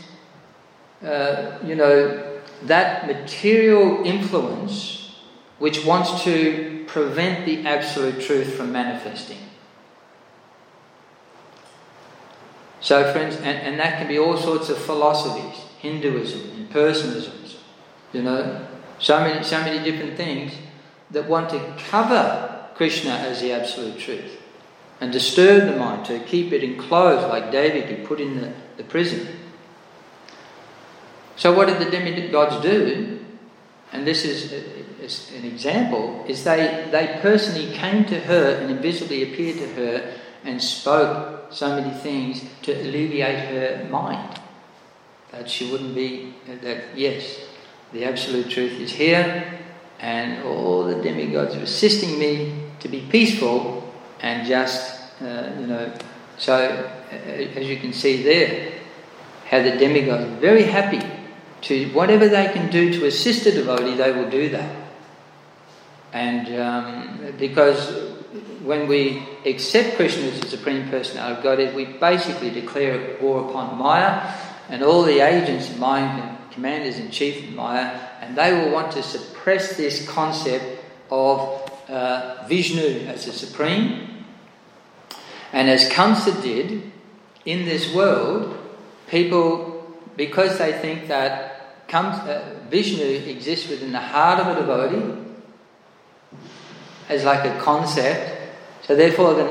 uh, you know, that material influence which wants to prevent the absolute truth from manifesting. So, friends, and, and that can be all sorts of philosophies Hinduism, impersonalisms, you know, so many, so many different things that want to cover Krishna as the absolute truth and disturb the mind to keep it enclosed like Devaki put in the, the prison. So, what did the demigods do? And this is, an example: is they they personally came to her and invisibly appeared to her and spoke so many things to alleviate her mind. That she wouldn't be, that yes, the absolute truth is here, and all the demigods are assisting me to be peaceful and just, uh, you know. So, uh, as you can see there, how the demigods are very happy to whatever they can do to assist a devotee, they will do that. And um, because when we accept Krishna as the Supreme Personality of Godhead, we basically declare war upon Maya and all the agents and commanders in chief of Maya, and they will want to suppress this concept of uh, Vishnu as the Supreme. And as Kamsa did in this world, people, because they think that Kamsa, uh, Vishnu exists within the heart of a devotee as like a concept, so therefore, then,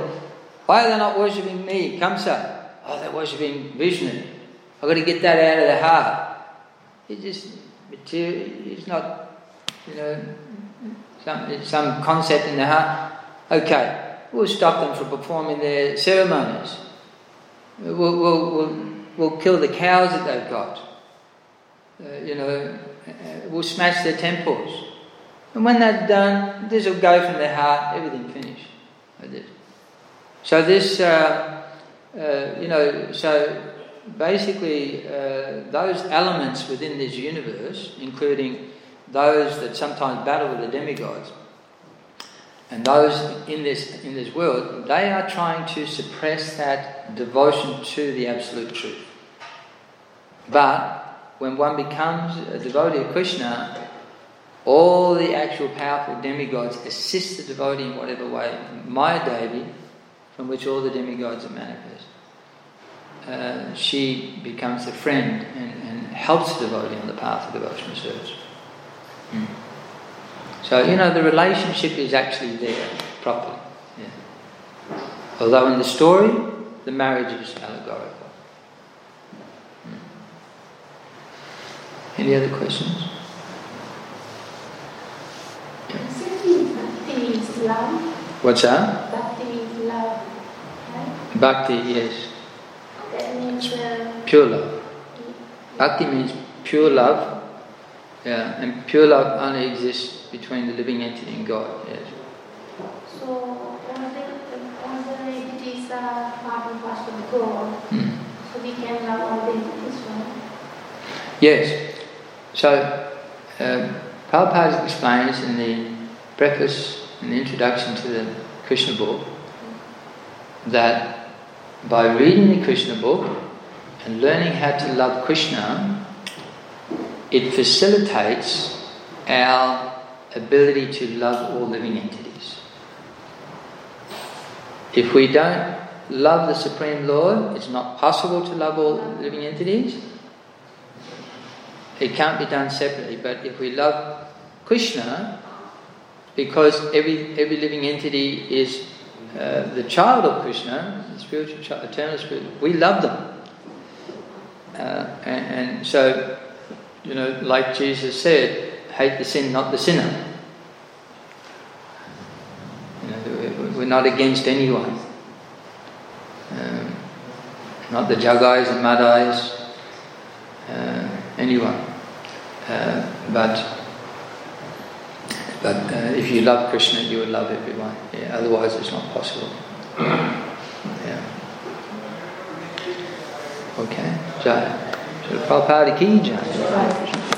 why are they not worshipping me, Kamsa? Oh, they're worshipping Vishnu. I've got to get that out of the heart. It's just material, it's not, you know, some, some concept in the heart. Okay, we'll stop them from performing their ceremonies. We'll, we'll, we'll, we'll kill the cows that they've got. Uh, you know, uh, we'll smash their temples. And when that's done, this will go from their heart, everything finished. So this, uh, uh, you know, so basically uh, those elements within this universe, including those that sometimes battle with the demigods, and those in this in this world, they are trying to suppress that devotion to the absolute truth. But when one becomes a devotee of Krishna, all the actual powerful demigods assist the devotee in whatever way. Maya Devi, from which all the demigods are manifest, uh, she becomes a friend and, and, helps the devotee on the path of devotional service. Mm. So, you know, the relationship is actually there properly. Yeah. Although in the story, the marriage is allegorical. Mm. Any other questions? love. What's that? Bhakti means love. Right? Bhakti, yes. That means uh, pure love. Bhakti means pure love. Yeah, and pure love only exists between the living entity and God. Yes. So all the all the entities are part and parcel of God. Hmm. So we can love all the entities, right? Yes. So uh, Prabhupada explains in the preface in the introduction to the Krishna book that by reading the Krishna book and learning how to love Krishna, it facilitates our ability to love all living entities. If we don't love the Supreme Lord, it's not possible to love all living entities. It can't be done separately, but if we love Krishna, because every, every living entity is uh, the child of Krishna, the spiritual child, eternal spirit. We love them. Uh, and, and, so, you know, like Jesus said, hate the sin, not the sinner. You know, we're not against anyone. Um, not the Jagais and Madhais, uh, anyone. Uh, but but uh, if you love Krishna, you will love everyone. Yeah, otherwise, it's not possible. Yeah. Okay. Jai. Prabhupada ki jai.